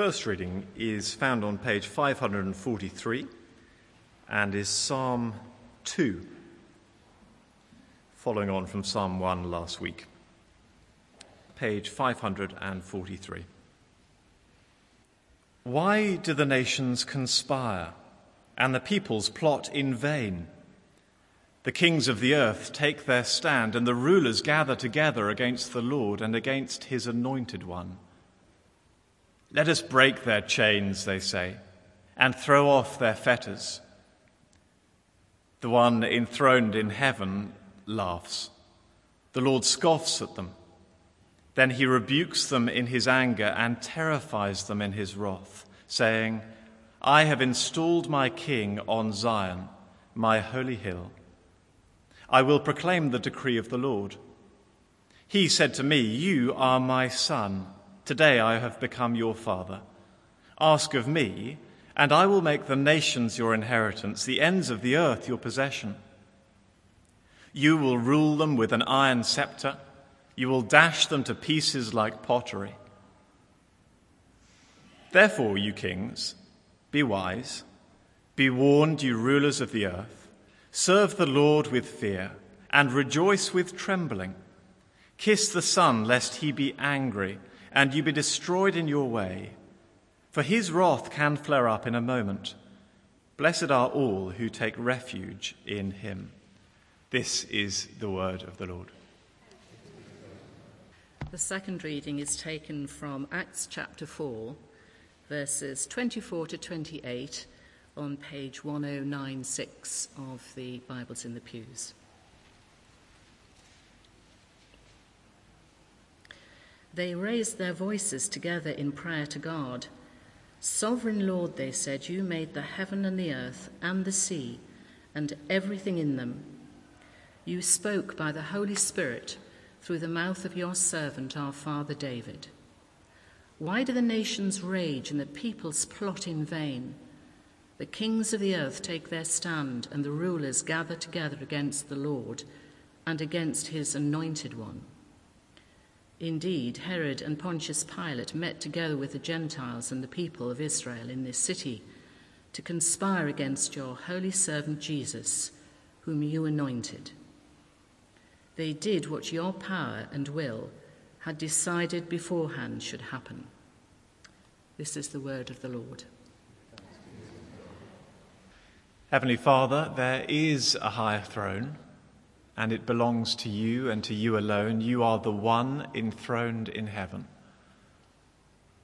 first reading is found on page 543 and is Psalm 2, following on from Psalm 1 last week. Page 543. Why do the nations conspire and the peoples plot in vain? The kings of the earth take their stand, and the rulers gather together against the Lord and against his anointed one. Let us break their chains, they say, and throw off their fetters. The one enthroned in heaven laughs. The Lord scoffs at them. Then he rebukes them in his anger and terrifies them in his wrath, saying, I have installed my king on Zion, my holy hill. I will proclaim the decree of the Lord. He said to me, You are my son. Today I have become your father. Ask of me, and I will make the nations your inheritance, the ends of the earth your possession. You will rule them with an iron scepter, you will dash them to pieces like pottery. Therefore, you kings, be wise, be warned, you rulers of the earth, serve the Lord with fear, and rejoice with trembling. Kiss the Son, lest he be angry and you be destroyed in your way. For his wrath can flare up in a moment. Blessed are all who take refuge in him. This is the word of the Lord. The second reading is taken from Acts chapter 4, verses 24 to 28 on page 1096 of the Bibles in the Pews. They raised their voices together in prayer to God. Sovereign Lord, they said, you made the heaven and the earth and the sea and everything in them. You spoke by the Holy Spirit through the mouth of your servant, our father David. Why do the nations rage and the peoples plot in vain? The kings of the earth take their stand, and the rulers gather together against the Lord and against his anointed one. Indeed, Herod and Pontius Pilate met together with the Gentiles and the people of Israel in this city to conspire against your holy servant Jesus, whom you anointed. They did what your power and will had decided beforehand should happen. This is the word of the Lord. Heavenly Father, there is a higher throne and it belongs to you and to you alone. You are the one enthroned in heaven.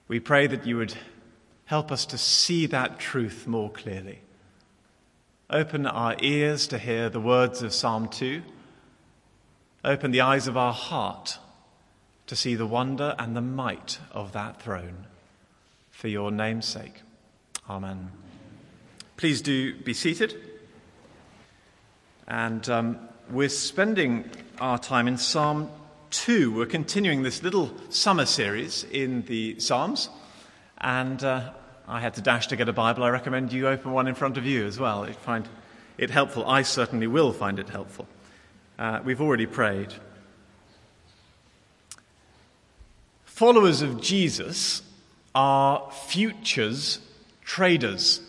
We pray that you would help us to see that truth more clearly. Open our ears to hear the words of Psalm 2. Open the eyes of our heart to see the wonder and the might of that throne. For your name's sake. Amen. Please do be seated. And um, we're spending our time in Psalm 2. We're continuing this little summer series in the Psalms. And uh, I had to dash to get a Bible. I recommend you open one in front of you as well. You find it helpful. I certainly will find it helpful. Uh, we've already prayed. Followers of Jesus are futures traders.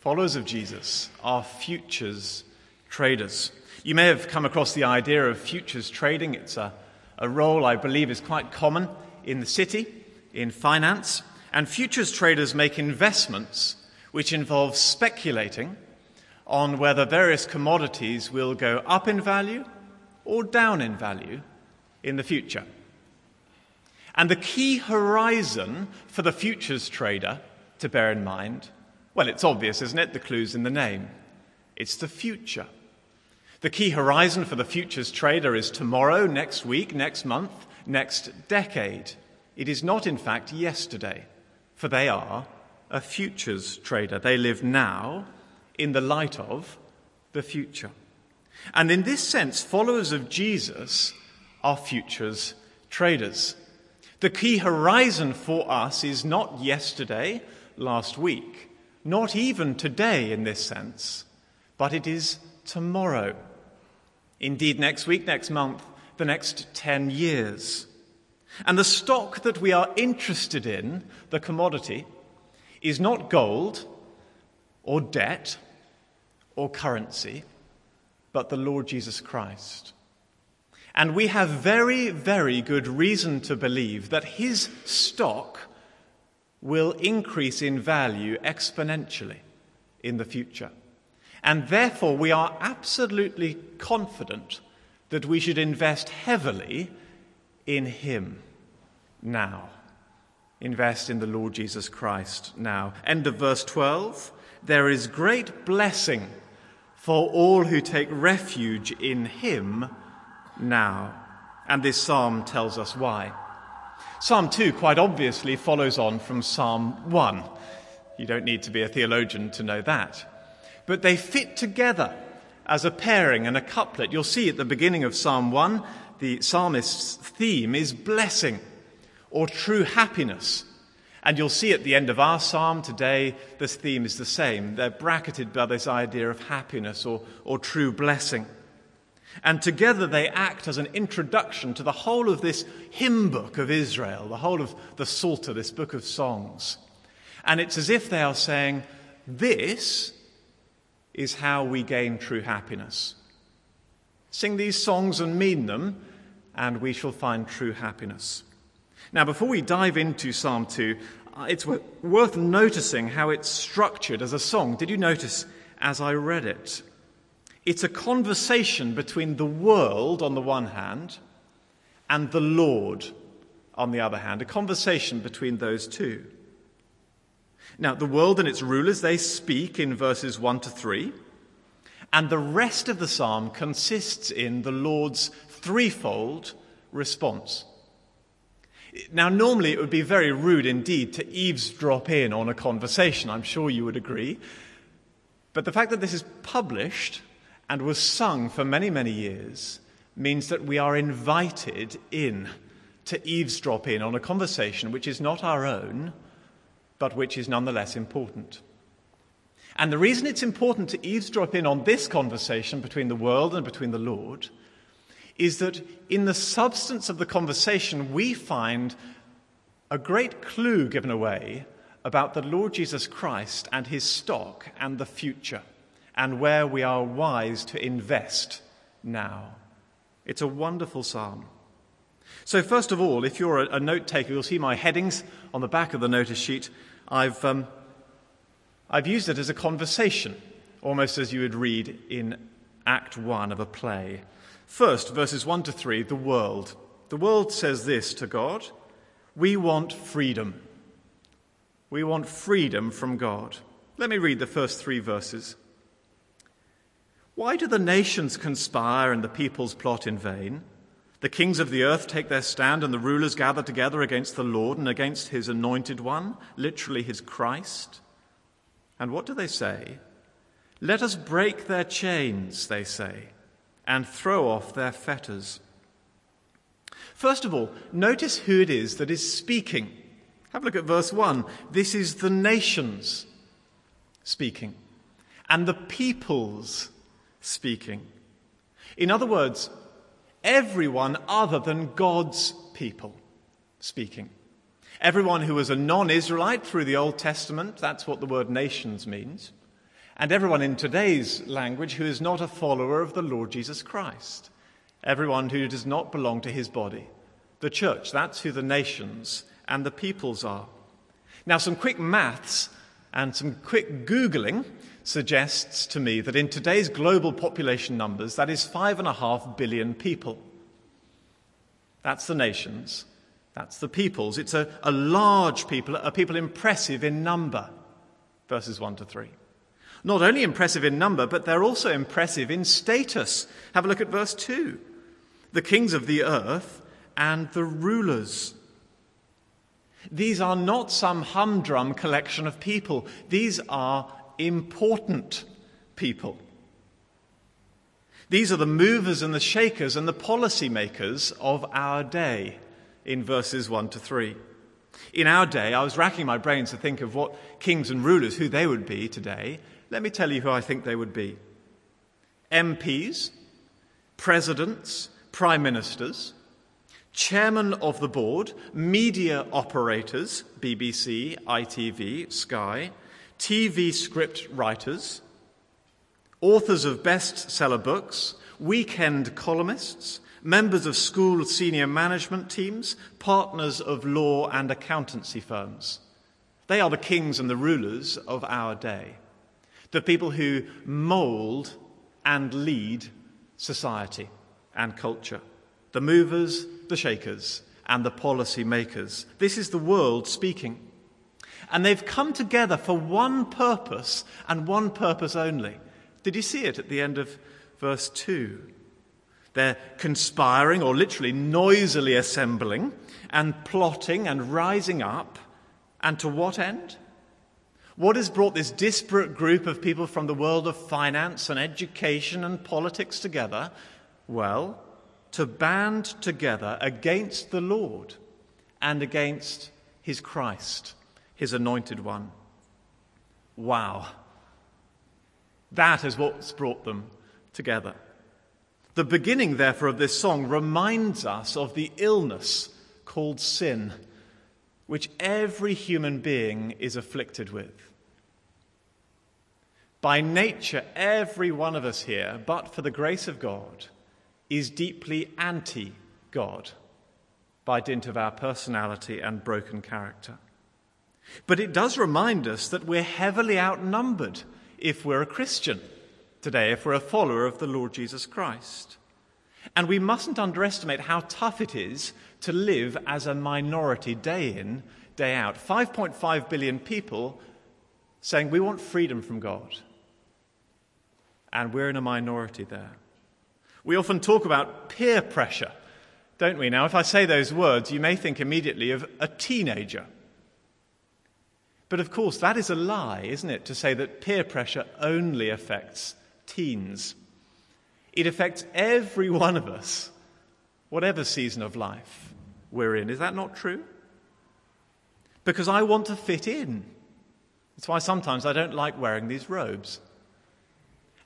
Followers of Jesus are futures traders. You may have come across the idea of futures trading. It's a, a role I believe is quite common in the city, in finance. And futures traders make investments which involve speculating on whether various commodities will go up in value or down in value in the future. And the key horizon for the futures trader to bear in mind, well, it's obvious, isn't it? The clue's in the name. It's the future. The key horizon for the futures trader is tomorrow, next week, next month, next decade. It is not, in fact, yesterday, for they are a futures trader. They live now in the light of the future. And in this sense, followers of Jesus are futures traders. The key horizon for us is not yesterday, last week, not even today in this sense, but it is tomorrow. Indeed, next week, next month, the next 10 years. And the stock that we are interested in, the commodity, is not gold or debt or currency, but the Lord Jesus Christ. And we have very, very good reason to believe that his stock will increase in value exponentially in the future. And therefore, we are absolutely confident that we should invest heavily in him now. Invest in the Lord Jesus Christ now. End of verse 12. There is great blessing for all who take refuge in him now. And this psalm tells us why. Psalm 2 quite obviously follows on from Psalm 1. You don't need to be a theologian to know that. But they fit together as a pairing and a couplet. You'll see at the beginning of Psalm 1, the psalmist's theme is blessing or true happiness. And you'll see at the end of our psalm today, this theme is the same. They're bracketed by this idea of happiness or, or true blessing. And together they act as an introduction to the whole of this hymn book of Israel, the whole of the Psalter, this book of songs. And it's as if they are saying, This is how we gain true happiness. Sing these songs and mean them, and we shall find true happiness. Now, before we dive into Psalm 2, uh, it's worth noticing how it's structured as a song. Did you notice as I read it? It's a conversation between the world on the one hand and the Lord on the other hand, a conversation between those two. Now, the world and its rulers, they speak in verses 1 to 3, and the rest of the psalm consists in the Lord's threefold response. Now, normally it would be very rude indeed to eavesdrop in on a conversation. I'm sure you would agree. But the fact that this is published and was sung for many, many years means that we are invited in to eavesdrop in on a conversation which is not our own, but which is nonetheless important. And the reason it's important to eavesdrop in on this conversation between the world and between the Lord is that in the substance of the conversation, we find a great clue given away about the Lord Jesus Christ and his stock and the future and where we are wise to invest now. It's a wonderful psalm. So, first of all, if you're a, note taker, you'll see my headings on the back of the notice sheet. I've, um, I've used it as a conversation, almost as you would read in Act 1 of a play. First, verses 1 to 3, the world. The world says this to God We want freedom. We want freedom from God. Let me read the first three verses. Why do the nations conspire and the peoples plot in vain? The kings of the earth take their stand and the rulers gather together against the Lord and against his anointed one, literally his Christ. And what do they say? Let us break their chains, they say, and throw off their fetters. First of all, notice who it is that is speaking. Have a look at verse 1. This is the nations speaking, and the peoples speaking. In other words, everyone other than God's people speaking. Everyone who was a non Israelite through the Old Testament, that's what the word nations means. And everyone in today's language who is not a follower of the Lord Jesus Christ. Everyone who does not belong to his body. The church, that's who the nations and the peoples are. Now, some quick maths and some quick Googling suggests to me that in today's global population numbers, that is five and a half billion people. That's the nations. That's the peoples. It's a, a large people, a people impressive in number. Verses 1 to 3. Not only impressive in number, but they're also impressive in status. Have a look at verse 2. The kings of the earth and the rulers. These are not some humdrum collection of people. These are important people. These are the movers and the shakers and the policymakers of our day in verses 1 to 3. In our day, I was racking my brains to think of what kings and rulers, who they would be today. Let me tell you who I think they would be MPs, presidents, prime ministers, chairman of the board, media operators, BBC, ITV, Sky, TV script writers, authors of bestseller books, weekend columnists, members of school senior management teams, partners of law and accountancy firms. They are the kings and the rulers of our day, the people who mould and lead society and culture, the movers, the shakers, and the policy makers. This is the world speaking. And they've come together for one purpose and one purpose only. Did you see it at the end of verse 2? They're conspiring, or literally noisily assembling, and plotting and rising up. And to what end? What has brought this disparate group of people from the world of finance and education and politics together? Well, to band together against the Lord and against his Christ, his anointed one. Wow. That is what's brought them together. The beginning, therefore, of this song reminds us of the illness called sin, which every human being is afflicted with. By nature, every one of us here, but for the grace of God, is deeply anti God by dint of our personality and broken character. But it does remind us that we're heavily outnumbered if we're a Christian today, if we're a follower of the Lord Jesus Christ. And we mustn't underestimate how tough it is to live as a minority day in, day out. 5.5 billion people saying we want freedom from God. And we're in a minority there. We often talk about peer pressure, don't we? Now, if I say those words, you may think immediately of a teenager. But of course, that is a lie, isn't it, to say that peer pressure only affects teens. It affects every one of us, whatever season of life we're in. Is that not true? Because I want to fit in. That's why sometimes I don't like wearing these robes.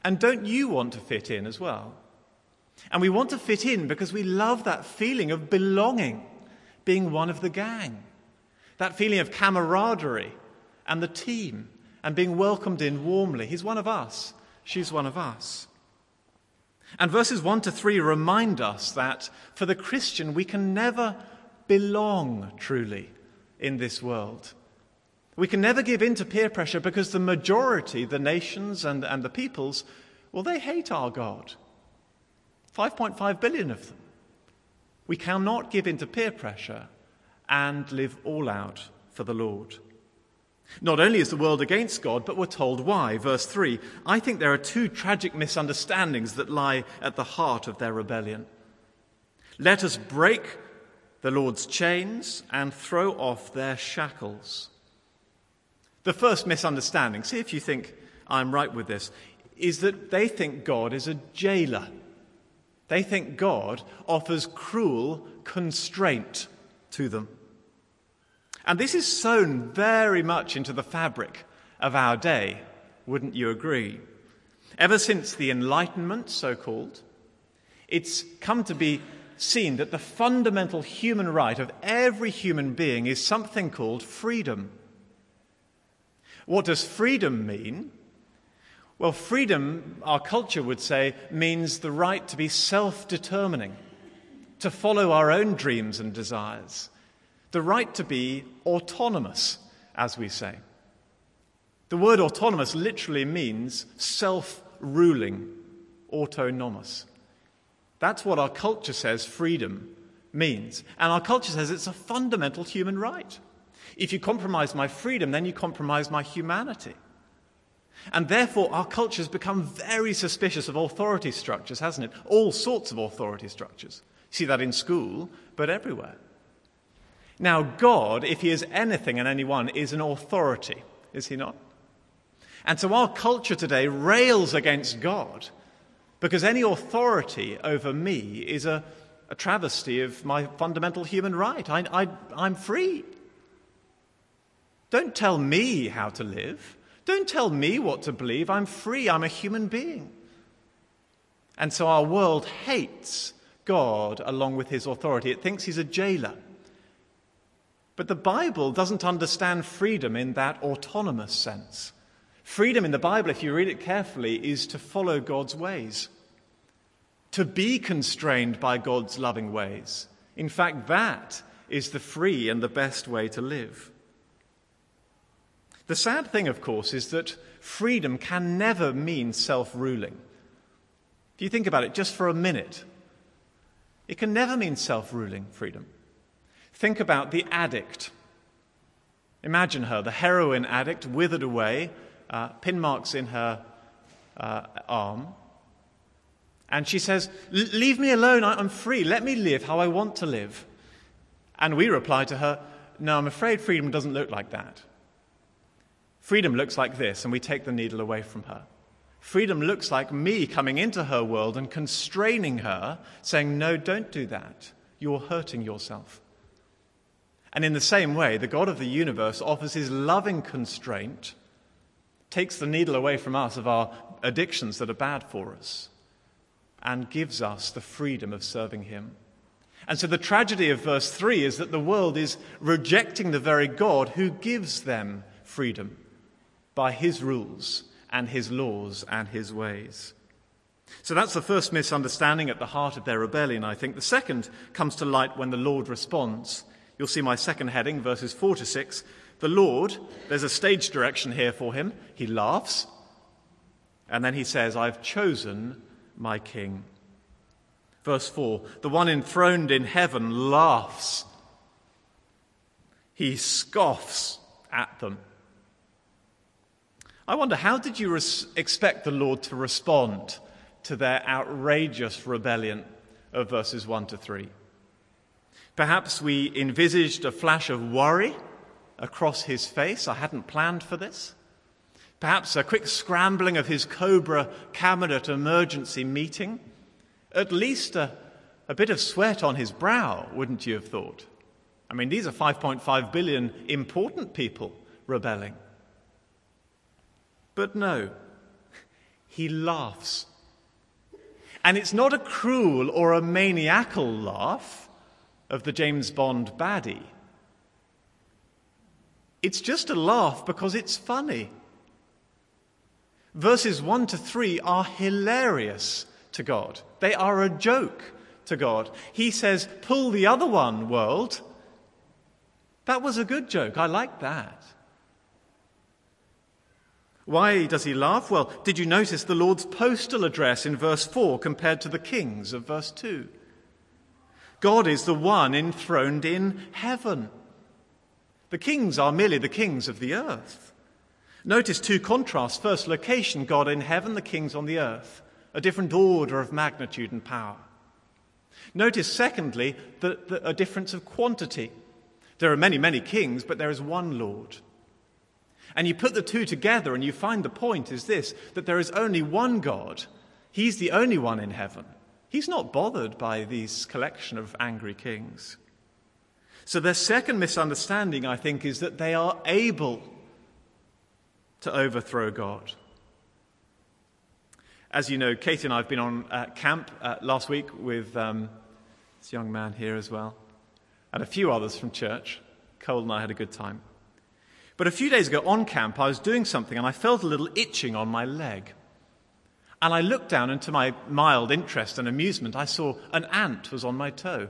And don't you want to fit in as well? And we want to fit in because we love that feeling of belonging, being one of the gang, that feeling of camaraderie and the team and being welcomed in warmly. He's one of us, she's one of us. And verses 1 to 3 remind us that for the Christian, we can never belong truly in this world. We can never give in to peer pressure because the majority, the nations and, and the peoples, well, they hate our God. 5.5 billion of them. We cannot give in to peer pressure and live all out for the Lord. Not only is the world against God, but we're told why. Verse 3 I think there are two tragic misunderstandings that lie at the heart of their rebellion. Let us break the Lord's chains and throw off their shackles. The first misunderstanding, see if you think I'm right with this, is that they think God is a jailer. They think God offers cruel constraint to them. And this is sewn very much into the fabric of our day, wouldn't you agree? Ever since the Enlightenment, so called, it's come to be seen that the fundamental human right of every human being is something called freedom. What does freedom mean? Well, freedom, our culture would say, means the right to be self determining, to follow our own dreams and desires, the right to be autonomous, as we say. The word autonomous literally means self ruling, autonomous. That's what our culture says freedom means. And our culture says it's a fundamental human right. If you compromise my freedom, then you compromise my humanity. And therefore, our culture has become very suspicious of authority structures, hasn't it? All sorts of authority structures. You see that in school, but everywhere. Now, God, if He is anything and anyone, is an authority, is He not? And so our culture today rails against God because any authority over me is a, a travesty of my fundamental human right. I, I, I'm free. Don't tell me how to live. Don't tell me what to believe. I'm free. I'm a human being. And so our world hates God along with his authority. It thinks he's a jailer. But the Bible doesn't understand freedom in that autonomous sense. Freedom in the Bible, if you read it carefully, is to follow God's ways, to be constrained by God's loving ways. In fact, that is the free and the best way to live. The sad thing, of course, is that freedom can never mean self ruling. If you think about it just for a minute, it can never mean self ruling freedom. Think about the addict. Imagine her, the heroin addict, withered away, uh, pin marks in her uh, arm. And she says, Leave me alone, I'm free. Let me live how I want to live. And we reply to her, No, I'm afraid freedom doesn't look like that. Freedom looks like this, and we take the needle away from her. Freedom looks like me coming into her world and constraining her, saying, No, don't do that. You're hurting yourself. And in the same way, the God of the universe offers his loving constraint, takes the needle away from us of our addictions that are bad for us, and gives us the freedom of serving him. And so the tragedy of verse 3 is that the world is rejecting the very God who gives them freedom by his rules and his laws and his ways. So that's the first misunderstanding at the heart of their rebellion, I think. The second comes to light when the Lord responds. You'll see my second heading, verses 4 to 6. The Lord, there's a stage direction here for him. He laughs, and then he says, I've chosen my king. Verse 4 The one enthroned in heaven laughs, he scoffs at them. I wonder, how did you res- expect the Lord to respond to their outrageous rebellion of verses 1 to 3? Perhaps we envisaged a flash of worry across his face. I hadn't planned for this. Perhaps a quick scrambling of his Cobra cabinet emergency meeting. At least a, a bit of sweat on his brow, wouldn't you have thought? I mean, these are 5.5 billion important people rebelling. But no, he laughs. And it's not a cruel or a maniacal laugh of the James Bond baddie. It's just a laugh because it's funny. Verses 1 to 3 are hilarious to God, they are a joke to God. He says, Pull the other one, world. That was a good joke. I like that. Why does he laugh? Well, did you notice the Lord's postal address in verse 4 compared to the king's of verse 2? God is the one enthroned in heaven. The kings are merely the kings of the earth. Notice two contrasts. First, location God in heaven, the kings on the earth, a different order of magnitude and power. Notice, secondly, the, the, a difference of quantity. There are many, many kings, but there is one Lord. And you put the two together and you find the point is this that there is only one God. He's the only one in heaven. He's not bothered by these collection of angry kings. So their second misunderstanding, I think, is that they are able to overthrow God. As you know, Katie and I have been on uh, camp uh, last week with um, this young man here as well, and a few others from church. Cole and I had a good time. But a few days ago on camp, I was doing something and I felt a little itching on my leg. And I looked down, and to my mild interest and amusement, I saw an ant was on my toe.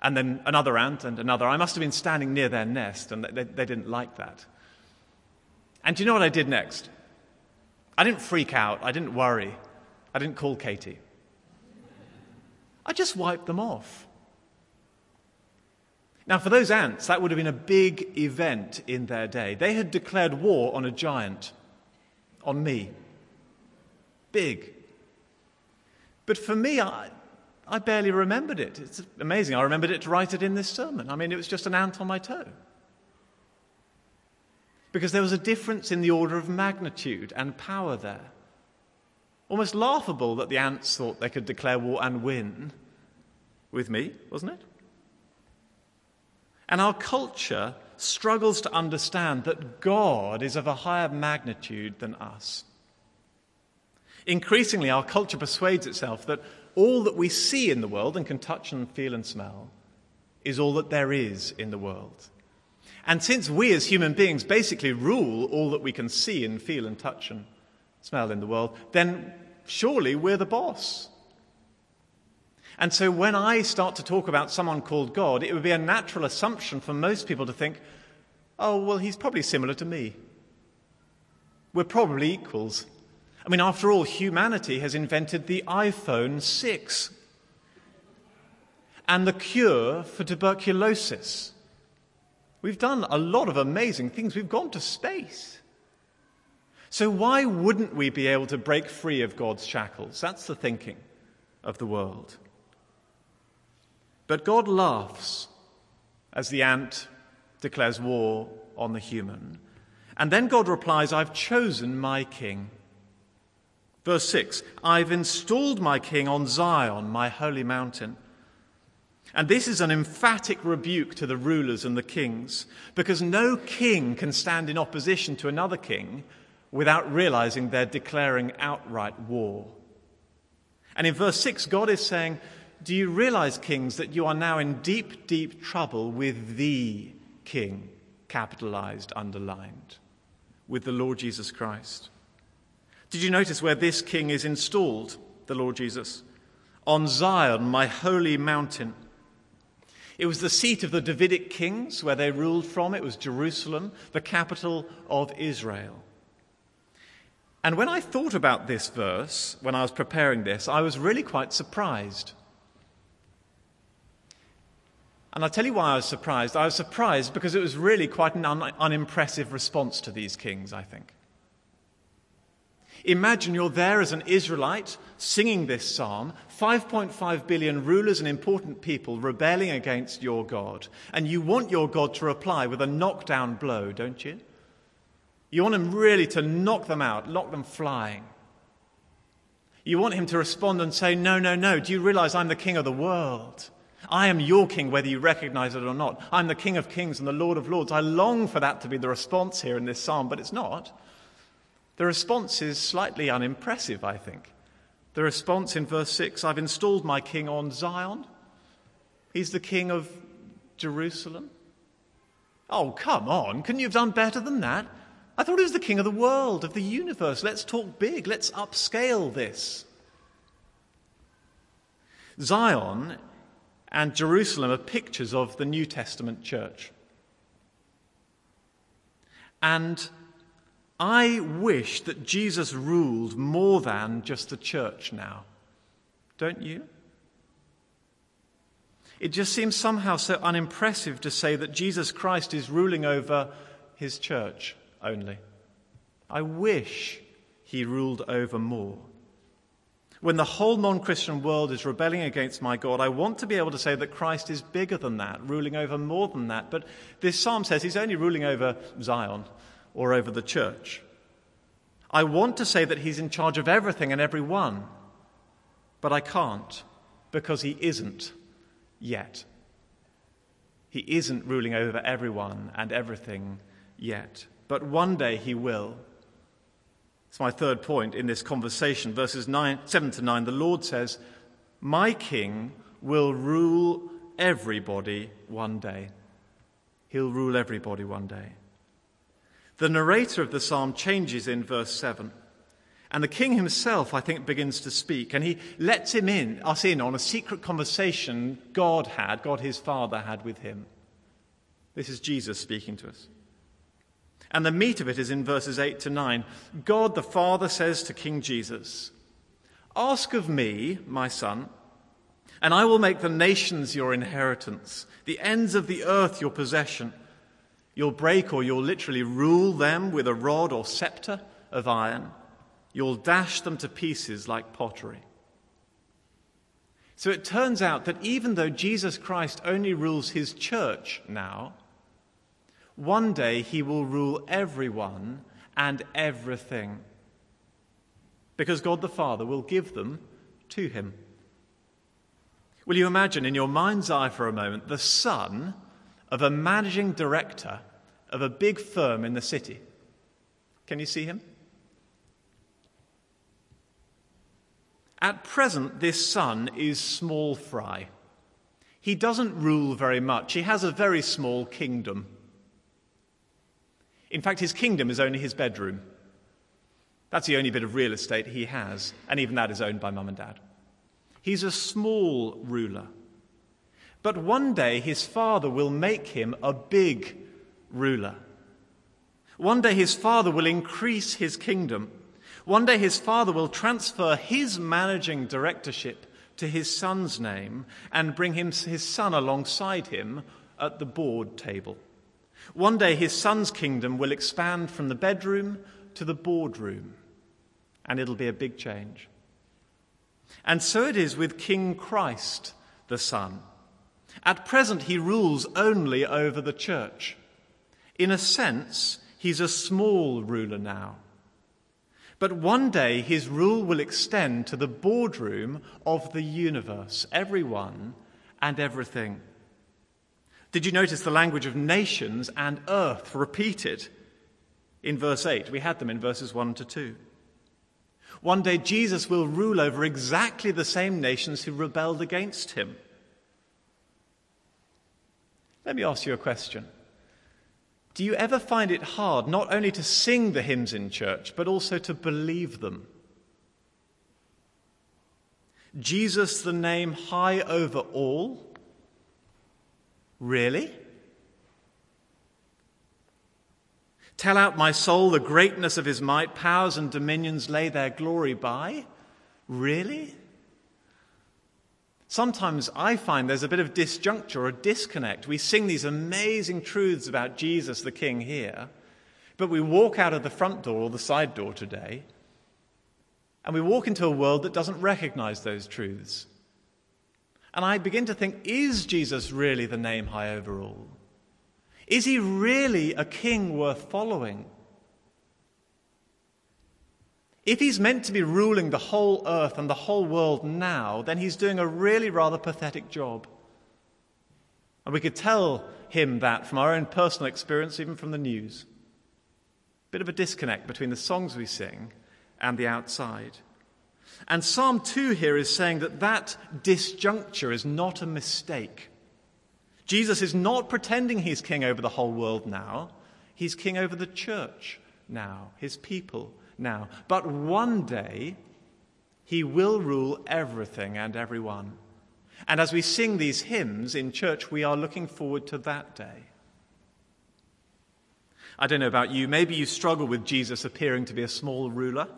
And then another ant and another. I must have been standing near their nest, and they, they didn't like that. And do you know what I did next? I didn't freak out. I didn't worry. I didn't call Katie. I just wiped them off. Now, for those ants, that would have been a big event in their day. They had declared war on a giant, on me. Big. But for me, I, I barely remembered it. It's amazing. I remembered it to write it in this sermon. I mean, it was just an ant on my toe. Because there was a difference in the order of magnitude and power there. Almost laughable that the ants thought they could declare war and win with me, wasn't it? And our culture struggles to understand that God is of a higher magnitude than us. Increasingly, our culture persuades itself that all that we see in the world and can touch and feel and smell is all that there is in the world. And since we as human beings basically rule all that we can see and feel and touch and smell in the world, then surely we're the boss. And so when I start to talk about someone called God, it would be a natural assumption for most people to think, oh, well, he's probably similar to me. We're probably equals. I mean, after all, humanity has invented the iPhone 6 and the cure for tuberculosis. We've done a lot of amazing things. We've gone to space. So, why wouldn't we be able to break free of God's shackles? That's the thinking of the world. But God laughs as the ant declares war on the human. And then God replies, I've chosen my king. Verse 6 I've installed my king on Zion, my holy mountain. And this is an emphatic rebuke to the rulers and the kings, because no king can stand in opposition to another king without realizing they're declaring outright war. And in verse 6, God is saying, Do you realize, kings, that you are now in deep, deep trouble with the king, capitalized, underlined, with the Lord Jesus Christ? Did you notice where this king is installed, the Lord Jesus? On Zion, my holy mountain. It was the seat of the Davidic kings where they ruled from. It was Jerusalem, the capital of Israel. And when I thought about this verse, when I was preparing this, I was really quite surprised. And I'll tell you why I was surprised. I was surprised because it was really quite an un- unimpressive response to these kings, I think. Imagine you're there as an Israelite singing this psalm, 5.5 billion rulers and important people rebelling against your God. And you want your God to reply with a knockdown blow, don't you? You want him really to knock them out, knock them flying. You want him to respond and say, No, no, no. Do you realize I'm the king of the world? I am your king, whether you recognize it or not. I'm the king of kings and the lord of lords. I long for that to be the response here in this psalm, but it's not. The response is slightly unimpressive, I think. The response in verse 6 I've installed my king on Zion. He's the king of Jerusalem. Oh, come on. Couldn't you have done better than that? I thought he was the king of the world, of the universe. Let's talk big. Let's upscale this. Zion and Jerusalem are pictures of the New Testament church. And I wish that Jesus ruled more than just the church now. Don't you? It just seems somehow so unimpressive to say that Jesus Christ is ruling over his church only. I wish he ruled over more. When the whole non Christian world is rebelling against my God, I want to be able to say that Christ is bigger than that, ruling over more than that. But this psalm says he's only ruling over Zion or over the church. I want to say that he's in charge of everything and everyone, but I can't because he isn't yet. He isn't ruling over everyone and everything yet, but one day he will. It's my third point in this conversation. Verses nine, 7 to 9, the Lord says, My king will rule everybody one day. He'll rule everybody one day. The narrator of the psalm changes in verse 7. And the king himself, I think, begins to speak, and he lets him in, us in on a secret conversation God had, God his Father had with him. This is Jesus speaking to us. And the meat of it is in verses 8 to 9. God the Father says to King Jesus, Ask of me, my son, and I will make the nations your inheritance, the ends of the earth your possession. You'll break or you'll literally rule them with a rod or scepter of iron. You'll dash them to pieces like pottery. So it turns out that even though Jesus Christ only rules his church now, one day he will rule everyone and everything. Because God the Father will give them to him. Will you imagine in your mind's eye for a moment the son of a managing director of a big firm in the city? Can you see him? At present, this son is small fry. He doesn't rule very much, he has a very small kingdom. In fact, his kingdom is only his bedroom. That's the only bit of real estate he has, and even that is owned by mum and dad. He's a small ruler. But one day his father will make him a big ruler. One day his father will increase his kingdom. One day his father will transfer his managing directorship to his son's name and bring him, his son alongside him at the board table. One day his son's kingdom will expand from the bedroom to the boardroom, and it'll be a big change. And so it is with King Christ, the Son. At present, he rules only over the church. In a sense, he's a small ruler now. But one day, his rule will extend to the boardroom of the universe, everyone and everything. Did you notice the language of nations and earth repeated in verse 8? We had them in verses 1 to 2. One day, Jesus will rule over exactly the same nations who rebelled against him. Let me ask you a question. Do you ever find it hard not only to sing the hymns in church, but also to believe them? Jesus, the name high over all? Really? Tell out, my soul, the greatness of his might, powers and dominions lay their glory by? Really? Sometimes I find there's a bit of disjuncture or disconnect. We sing these amazing truths about Jesus the King here, but we walk out of the front door or the side door today, and we walk into a world that doesn't recognize those truths. And I begin to think is Jesus really the name high over all? Is he really a king worth following? If he's meant to be ruling the whole earth and the whole world now, then he's doing a really rather pathetic job. And we could tell him that from our own personal experience, even from the news. Bit of a disconnect between the songs we sing and the outside. And Psalm 2 here is saying that that disjuncture is not a mistake. Jesus is not pretending he's king over the whole world now, he's king over the church now, his people now. But one day, he will rule everything and everyone. And as we sing these hymns in church, we are looking forward to that day. I don't know about you. Maybe you struggle with Jesus appearing to be a small ruler.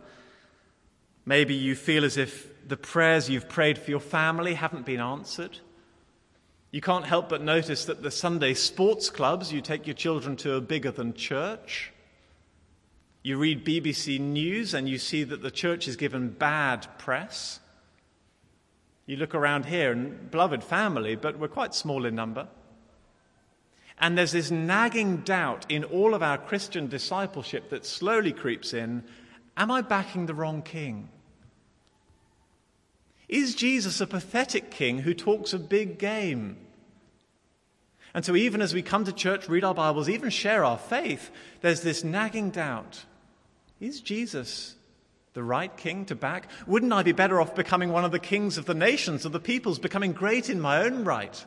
Maybe you feel as if the prayers you've prayed for your family haven't been answered. You can't help but notice that the Sunday sports clubs you take your children to are bigger than church. You read BBC News and you see that the church is given bad press. You look around here and beloved family, but we're quite small in number. And there's this nagging doubt in all of our Christian discipleship that slowly creeps in Am I backing the wrong king? Is Jesus a pathetic king who talks a big game? And so, even as we come to church, read our Bibles, even share our faith, there's this nagging doubt Is Jesus the right king to back? Wouldn't I be better off becoming one of the kings of the nations, of the peoples, becoming great in my own right?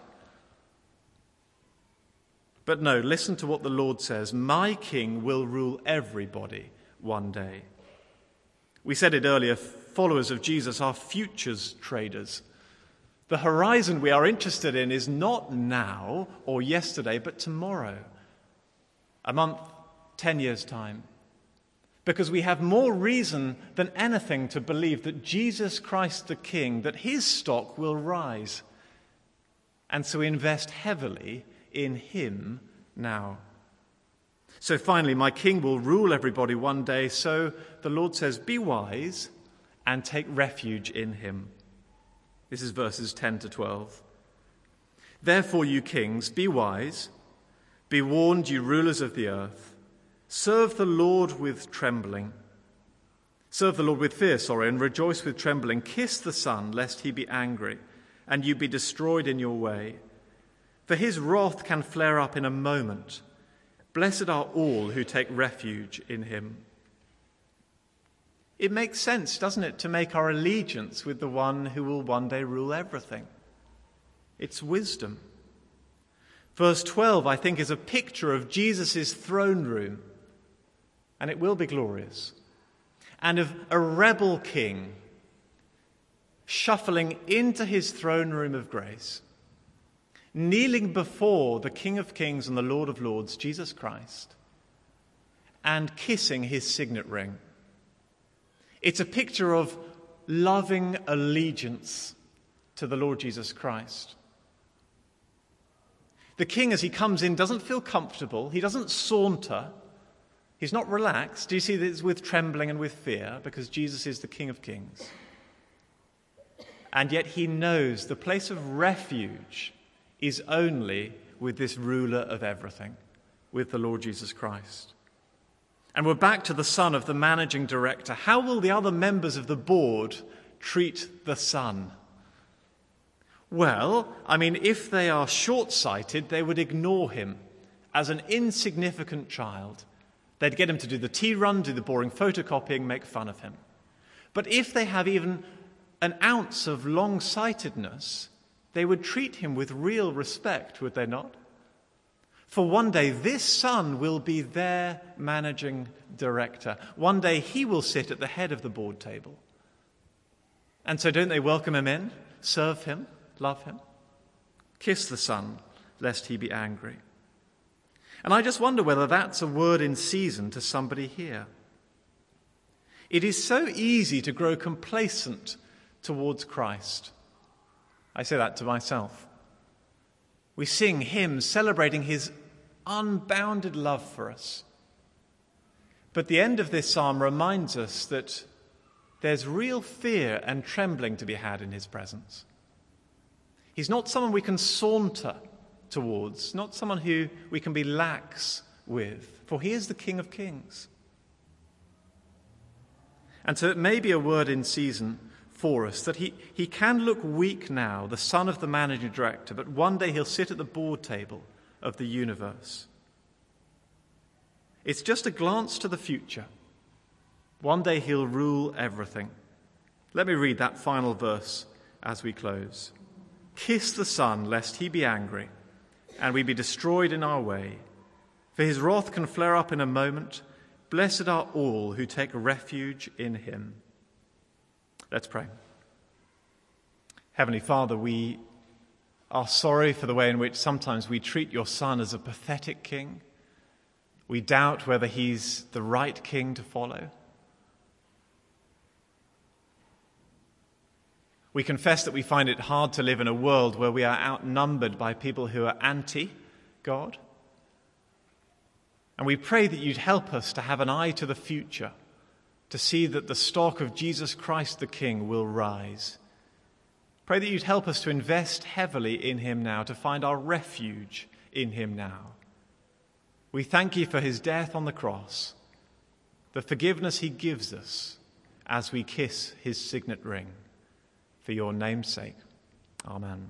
But no, listen to what the Lord says My king will rule everybody one day. We said it earlier followers of Jesus are futures traders. The horizon we are interested in is not now or yesterday, but tomorrow, a month, 10 years' time. Because we have more reason than anything to believe that Jesus Christ the King, that his stock will rise. And so invest heavily in him now. So finally, my king will rule everybody one day. So the Lord says, Be wise and take refuge in him. This is verses 10 to 12. Therefore, you kings, be wise, be warned, you rulers of the earth. Serve the Lord with trembling. Serve the Lord with fear, sorry, and rejoice with trembling. Kiss the Son, lest he be angry, and you be destroyed in your way. For his wrath can flare up in a moment. Blessed are all who take refuge in him. It makes sense, doesn't it, to make our allegiance with the one who will one day rule everything. It's wisdom. Verse 12, I think, is a picture of Jesus' throne room, and it will be glorious, and of a rebel king shuffling into his throne room of grace, kneeling before the King of Kings and the Lord of Lords, Jesus Christ, and kissing his signet ring. It's a picture of loving allegiance to the Lord Jesus Christ. The king, as he comes in, doesn't feel comfortable. He doesn't saunter. He's not relaxed. Do you see that this with trembling and with fear? Because Jesus is the King of Kings. And yet he knows the place of refuge is only with this ruler of everything, with the Lord Jesus Christ. And we're back to the son of the managing director. How will the other members of the board treat the son? Well, I mean, if they are short sighted, they would ignore him as an insignificant child. They'd get him to do the tea run, do the boring photocopying, make fun of him. But if they have even an ounce of long sightedness, they would treat him with real respect, would they not? For one day, this son will be their managing director. One day, he will sit at the head of the board table. And so, don't they welcome him in, serve him, love him? Kiss the son, lest he be angry. And I just wonder whether that's a word in season to somebody here. It is so easy to grow complacent towards Christ. I say that to myself. We sing hymns celebrating his unbounded love for us. But the end of this psalm reminds us that there's real fear and trembling to be had in his presence. He's not someone we can saunter towards, not someone who we can be lax with, for he is the King of Kings. And so it may be a word in season for us that he, he can look weak now, the son of the managing director, but one day he'll sit at the board table of the universe. It's just a glance to the future. One day he'll rule everything. Let me read that final verse as we close. Kiss the Son, lest he be angry, and we be destroyed in our way. For his wrath can flare up in a moment. Blessed are all who take refuge in him. Let's pray. Heavenly Father, we are sorry for the way in which sometimes we treat your Son as a pathetic king. We doubt whether he's the right king to follow. We confess that we find it hard to live in a world where we are outnumbered by people who are anti God. And we pray that you'd help us to have an eye to the future to see that the stock of Jesus Christ the King will rise. Pray that you'd help us to invest heavily in him now, to find our refuge in him now. We thank you for his death on the cross, the forgiveness he gives us as we kiss his signet ring. For your name's sake. Amen.